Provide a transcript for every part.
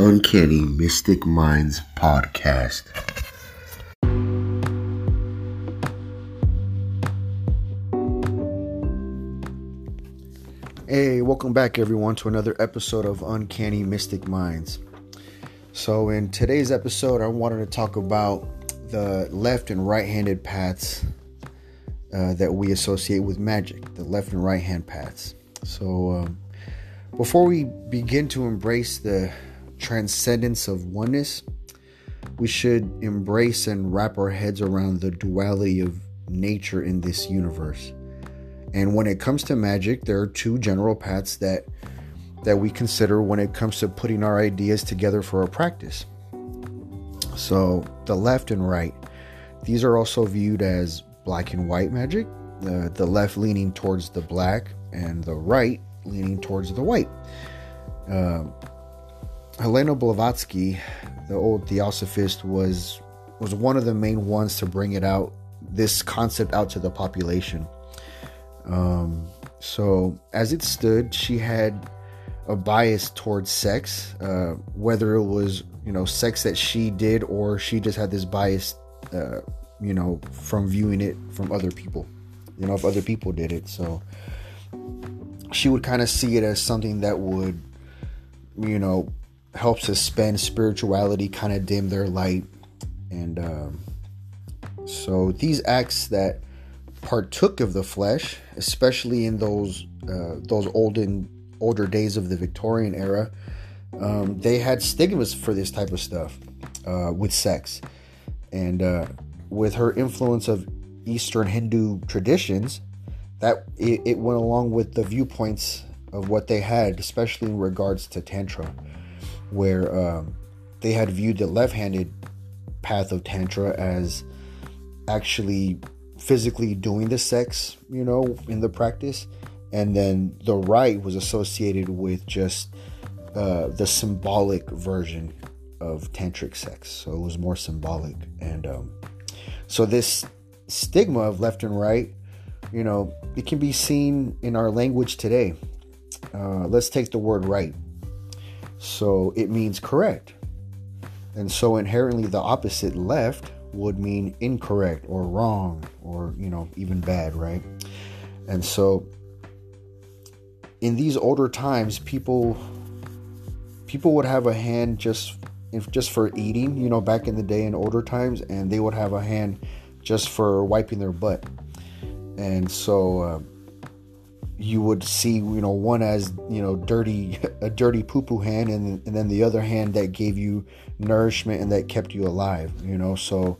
Uncanny Mystic Minds podcast. Hey, welcome back everyone to another episode of Uncanny Mystic Minds. So, in today's episode, I wanted to talk about the left and right handed paths uh, that we associate with magic, the left and right hand paths. So, um, before we begin to embrace the transcendence of oneness, we should embrace and wrap our heads around the duality of nature in this universe. And when it comes to magic, there are two general paths that that we consider when it comes to putting our ideas together for a practice. So, the left and right. These are also viewed as black and white magic, uh, the left leaning towards the black and the right leaning towards the white. Uh, Helena Blavatsky, the old theosophist, was was one of the main ones to bring it out, this concept out to the population. Um, so as it stood, she had a bias towards sex, uh, whether it was you know sex that she did or she just had this bias, uh, you know, from viewing it from other people. You know, if other people did it, so she would kind of see it as something that would, you know, help suspend spirituality, kind of dim their light. And um, so these acts that partook of the flesh, especially in those uh, those olden older days of the Victorian era, um, they had stigmas for this type of stuff uh, with sex, and uh, with her influence of Eastern Hindu traditions, that it, it went along with the viewpoints of what they had, especially in regards to tantra where um, they had viewed the left-handed path of tantra as actually physically doing the sex, you know, in the practice, and then the right was associated with just uh, the symbolic version of tantric sex. So it was more symbolic, and um, so this stigma of left and right, you know, it can be seen in our language today. Uh, let's take the word right. So it means correct. And so inherently the opposite left would mean incorrect or wrong or, you know, even bad, right? And so in these older times, people people would have a hand just just for eating, you know, back in the day in older times, and they would have a hand just for wiping their butt. And so uh, you would see you know one as you know dirty a dirty poo poo hand and, and then the other hand that gave you nourishment and that kept you alive you know? So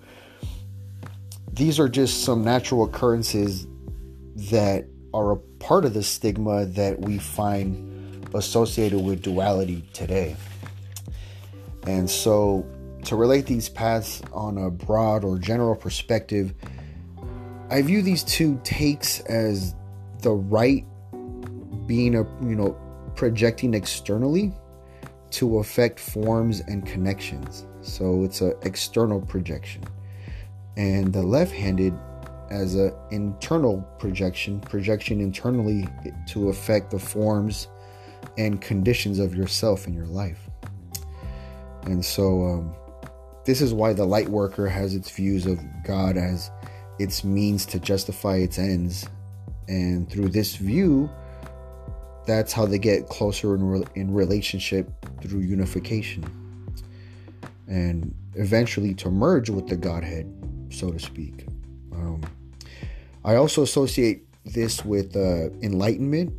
these are just some natural occurrences that are a part of the stigma that we find associated with duality today. And so to relate these paths on a broad or general perspective i view these two takes as the right being a you know projecting externally to affect forms and connections. So it's an external projection. And the left-handed as an internal projection projection internally to affect the forms and conditions of yourself in your life. And so um, this is why the light worker has its views of god as its means to justify its ends and through this view that's how they get closer in, re- in relationship through unification and eventually to merge with the godhead so to speak. Um, i also associate this with uh, enlightenment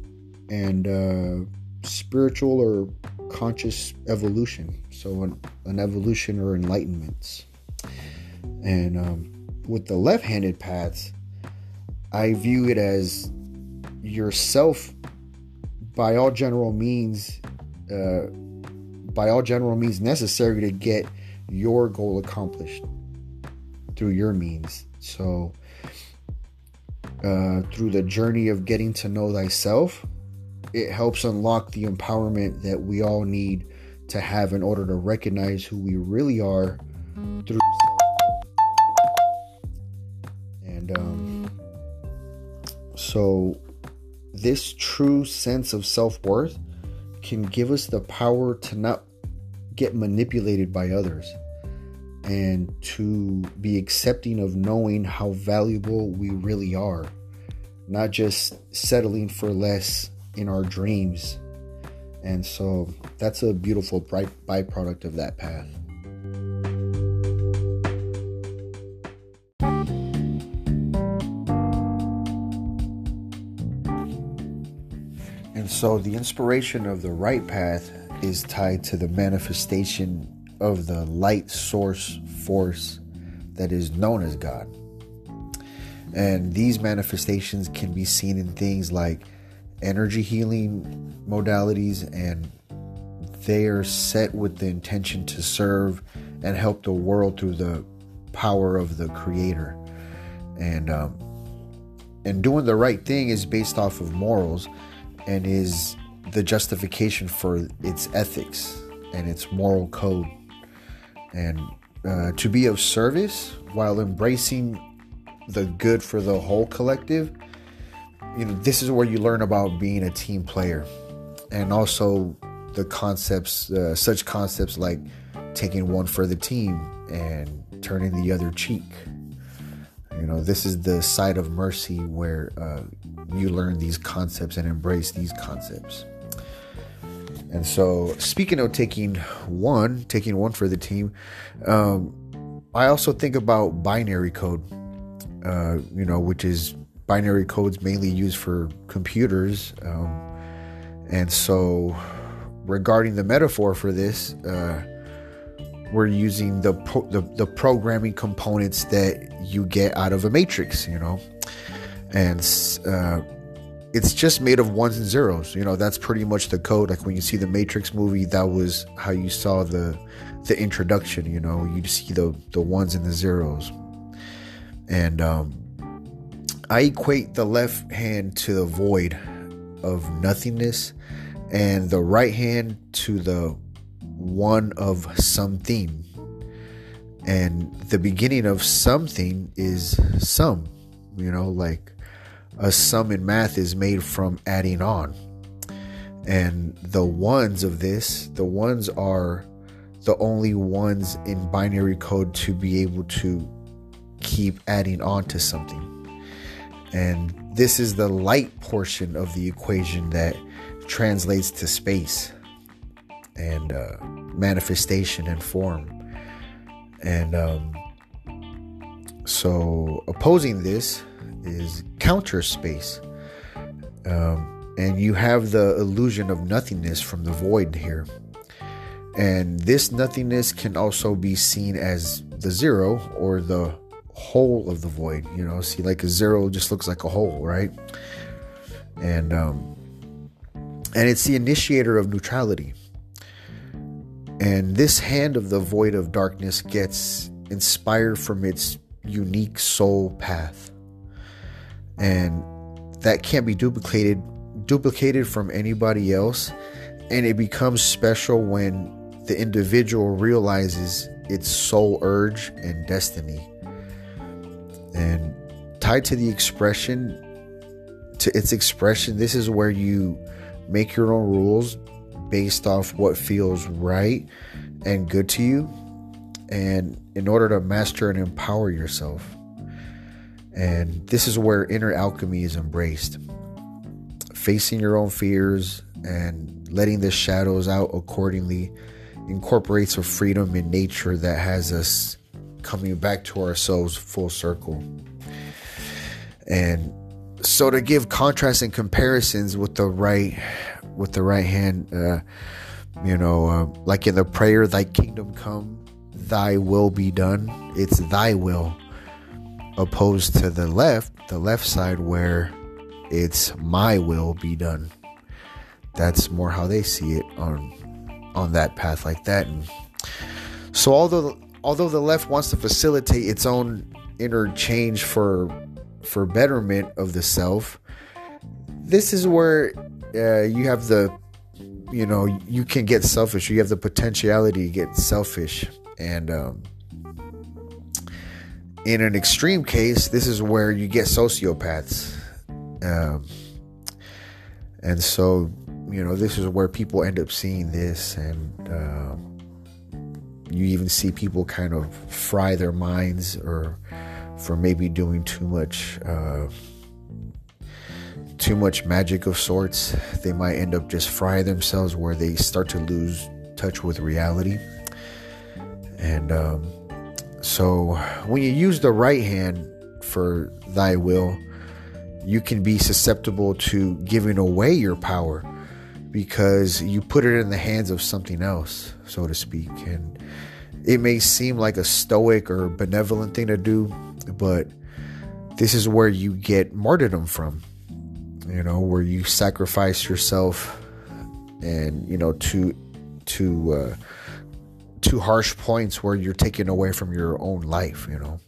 and uh, spiritual or conscious evolution so an, an evolution or enlightenment and um, with the left-handed paths i view it as yourself by all general means, uh, by all general means necessary to get your goal accomplished through your means. So, uh, through the journey of getting to know thyself, it helps unlock the empowerment that we all need to have in order to recognize who we really are through. And um, so this true sense of self worth can give us the power to not get manipulated by others and to be accepting of knowing how valuable we really are, not just settling for less in our dreams. And so that's a beautiful byproduct of that path. So the inspiration of the right path is tied to the manifestation of the light source force that is known as God. And these manifestations can be seen in things like energy healing modalities, and they are set with the intention to serve and help the world through the power of the Creator. And um, and doing the right thing is based off of morals and is the justification for its ethics and its moral code. And uh, to be of service while embracing the good for the whole collective, you know, this is where you learn about being a team player and also the concepts, uh, such concepts like taking one for the team and turning the other cheek. You know, this is the side of mercy where uh, you learn these concepts and embrace these concepts. And so, speaking of taking one, taking one for the team, um, I also think about binary code, uh, you know, which is binary codes mainly used for computers. Um, and so, regarding the metaphor for this, uh, we're using the, pro- the the programming components that you get out of a matrix, you know, and uh, it's just made of ones and zeros. You know, that's pretty much the code. Like when you see the Matrix movie, that was how you saw the the introduction. You know, you see the the ones and the zeros, and um, I equate the left hand to the void of nothingness, and the right hand to the one of something. And the beginning of something is some, you know, like a sum in math is made from adding on. And the ones of this, the ones are the only ones in binary code to be able to keep adding on to something. And this is the light portion of the equation that translates to space and uh, manifestation and form. And um, so opposing this is counter space. Um, and you have the illusion of nothingness from the void here. And this nothingness can also be seen as the zero or the hole of the void. You know, see, like a zero just looks like a hole, right? And um, and it's the initiator of neutrality. And this hand of the void of darkness gets inspired from its unique soul path and that can't be duplicated duplicated from anybody else. And it becomes special when the individual realizes its soul urge and destiny. And tied to the expression to its expression this is where you make your own rules based off what feels right and good to you. And in order to master and empower yourself and this is where inner alchemy is embraced. Facing your own fears and letting the shadows out accordingly incorporates a freedom in nature that has us coming back to ourselves full circle. And so to give contrast and comparisons with the right with the right hand uh, you know uh, like in the prayer thy kingdom come thy will be done it's thy will opposed to the left, the left side where it's my will be done. That's more how they see it on on that path like that. And so although although the left wants to facilitate its own interchange for for betterment of the self, this is where uh, you have the you know you can get selfish. You have the potentiality to get selfish, and um, in an extreme case, this is where you get sociopaths. Um, and so, you know, this is where people end up seeing this. And, uh, you even see people kind of fry their minds or for maybe doing too much uh, too much magic of sorts they might end up just frying themselves where they start to lose touch with reality and um, so when you use the right hand for thy will you can be susceptible to giving away your power because you put it in the hands of something else, so to speak. And it may seem like a stoic or benevolent thing to do, but this is where you get martyrdom from, you know, where you sacrifice yourself and, you know, to, to, uh, to harsh points where you're taken away from your own life, you know,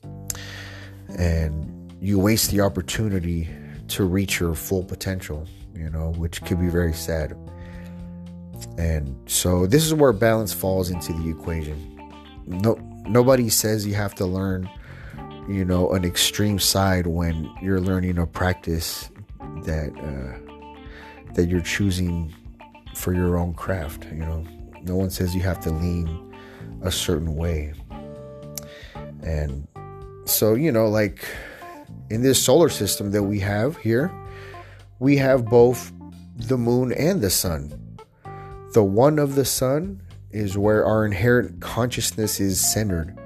and you waste the opportunity to reach your full potential, you know, which could be very sad. And so this is where balance falls into the equation. No nobody says you have to learn, you know, an extreme side when you're learning a practice that uh, that you're choosing for your own craft, you know. No one says you have to lean a certain way. And so, you know, like in this solar system that we have here, we have both the moon and the sun. The one of the sun is where our inherent consciousness is centered.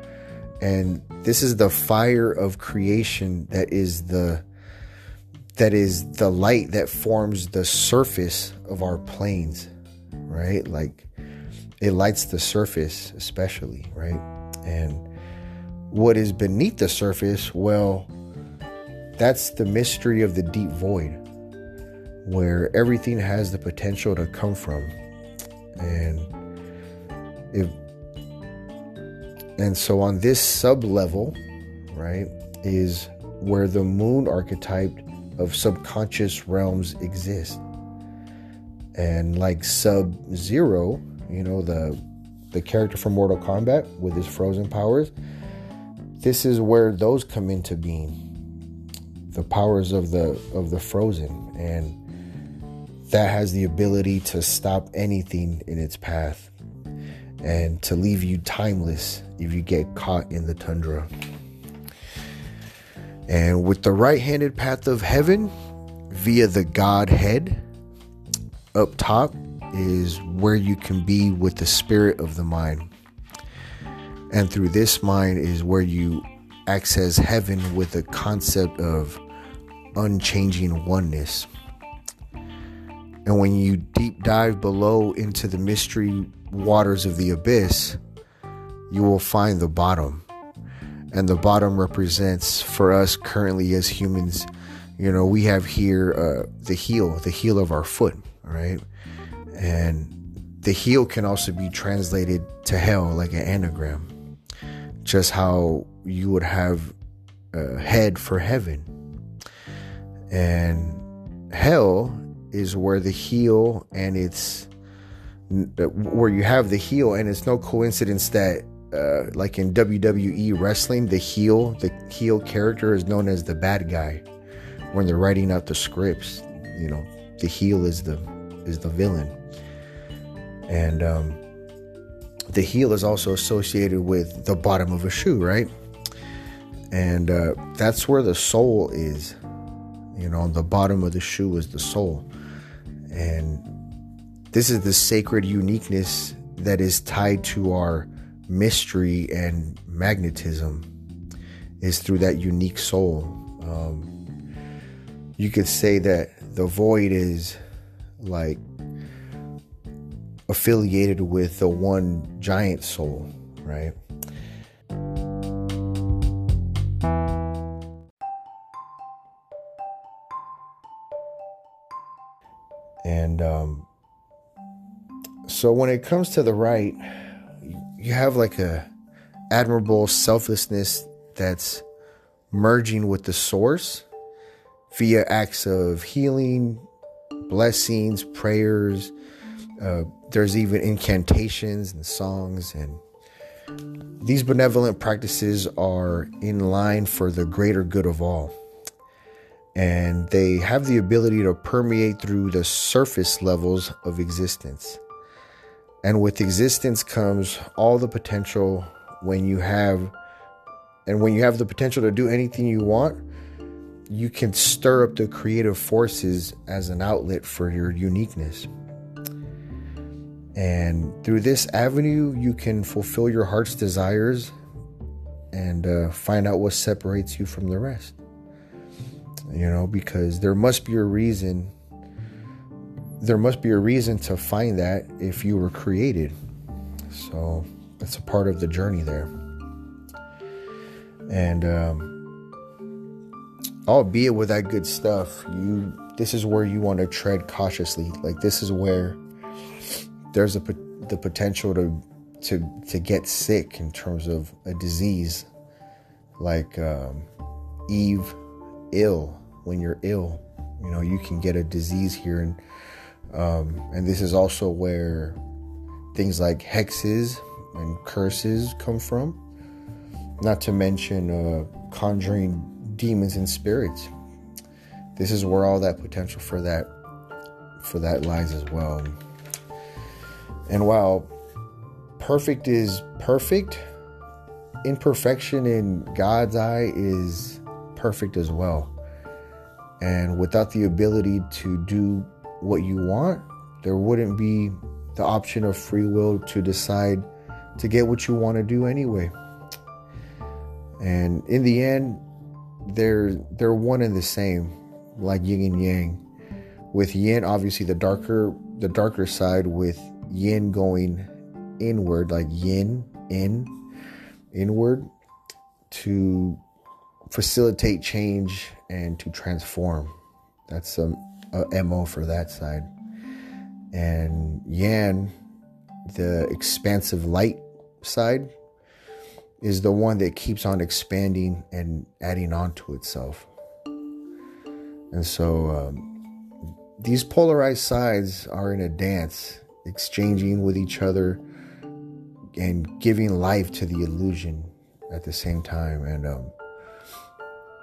And this is the fire of creation that is the that is the light that forms the surface of our planes, right? Like it lights the surface especially, right? And what is beneath the surface, well, that's the mystery of the deep void where everything has the potential to come from and if and so on this sub level right is where the moon archetype of subconscious realms exist and like sub zero you know the the character from mortal kombat with his frozen powers this is where those come into being the powers of the of the frozen and that has the ability to stop anything in its path and to leave you timeless if you get caught in the tundra. And with the right handed path of heaven via the Godhead, up top is where you can be with the spirit of the mind. And through this mind is where you access heaven with the concept of unchanging oneness. And when you deep dive below into the mystery waters of the abyss, you will find the bottom. And the bottom represents for us currently as humans, you know, we have here uh, the heel, the heel of our foot, right? And the heel can also be translated to hell like an anagram, just how you would have a head for heaven. And hell is where the heel and it's where you have the heel and it's no coincidence that uh, like in WWE wrestling the heel the heel character is known as the bad guy when they're writing out the scripts. You know the heel is the is the villain and um, the heel is also associated with the bottom of a shoe right? And uh, that's where the soul is. You know the bottom of the shoe is the soul. And this is the sacred uniqueness that is tied to our mystery and magnetism, is through that unique soul. Um, you could say that the void is like affiliated with the one giant soul, right? And um, so when it comes to the right, you have like a admirable selflessness that's merging with the source via acts of healing, blessings, prayers. Uh, there's even incantations and songs, and these benevolent practices are in line for the greater good of all and they have the ability to permeate through the surface levels of existence. And with existence comes all the potential when you have and when you have the potential to do anything you want, you can stir up the creative forces as an outlet for your uniqueness. And through this avenue, you can fulfill your heart's desires and uh, find out what separates you from the rest. You know, because there must be a reason. There must be a reason to find that if you were created. So that's a part of the journey there. And um, albeit with that good stuff, you this is where you want to tread cautiously. Like this is where there's a the potential to to to get sick in terms of a disease like um, Eve ill. When you're ill you know you can get a disease here. And um, and this is also where things like hexes and curses come from. Not to mention uh, conjuring demons and spirits. This is where all that potential for that for that lies as well and while perfect is perfect, imperfection in God's eye is perfect as well. And without the ability to do what you want, there wouldn't be the option of free will to decide to get what you want to do anyway. And in the end, they're they're one and the same, like yin and yang. With yin, obviously the darker the darker side with yin going inward, like yin, in, inward, to facilitate change and to transform. That's a, a MO for that side. And yan, the expansive light side, is the one that keeps on expanding and adding on to itself. And so um, these polarized sides are in a dance exchanging with each other and giving life to the illusion at the same time. And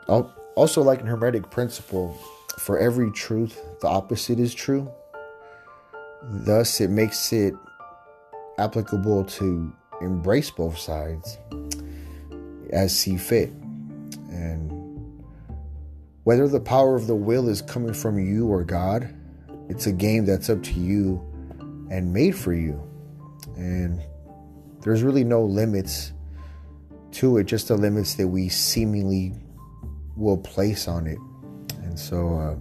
um, also, like an hermetic principle, for every truth, the opposite is true. Thus, it makes it applicable to embrace both sides as see fit. And whether the power of the will is coming from you or God, it's a game that's up to you and made for you. And there's really no limits to it, just the limits that we seemingly will place on it. And so, uh,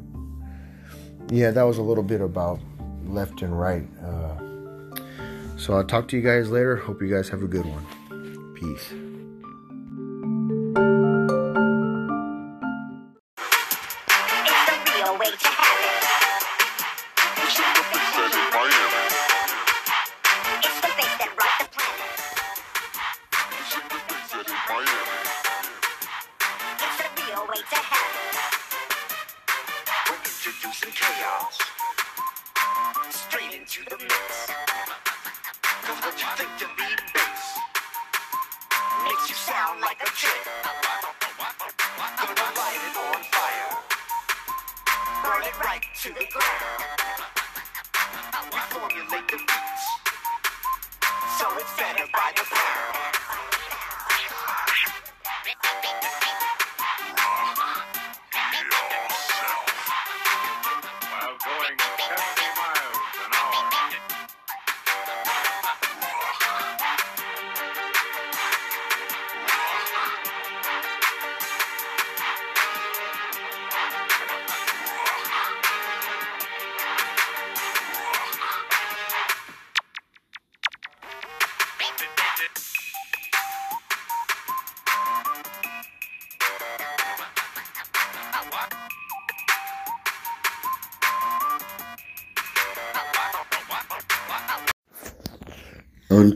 yeah, that was a little bit about left and right. Uh, so I'll talk to you guys later. Hope you guys have a good one. Peace. Introducing chaos straight into the mix. Cause what you think to be bass makes you sound like a chick. Gonna light it on fire, burn it right to the ground. We formulate the beats, so it's better by the pound.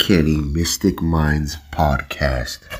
Uncanny Mystic Minds Podcast.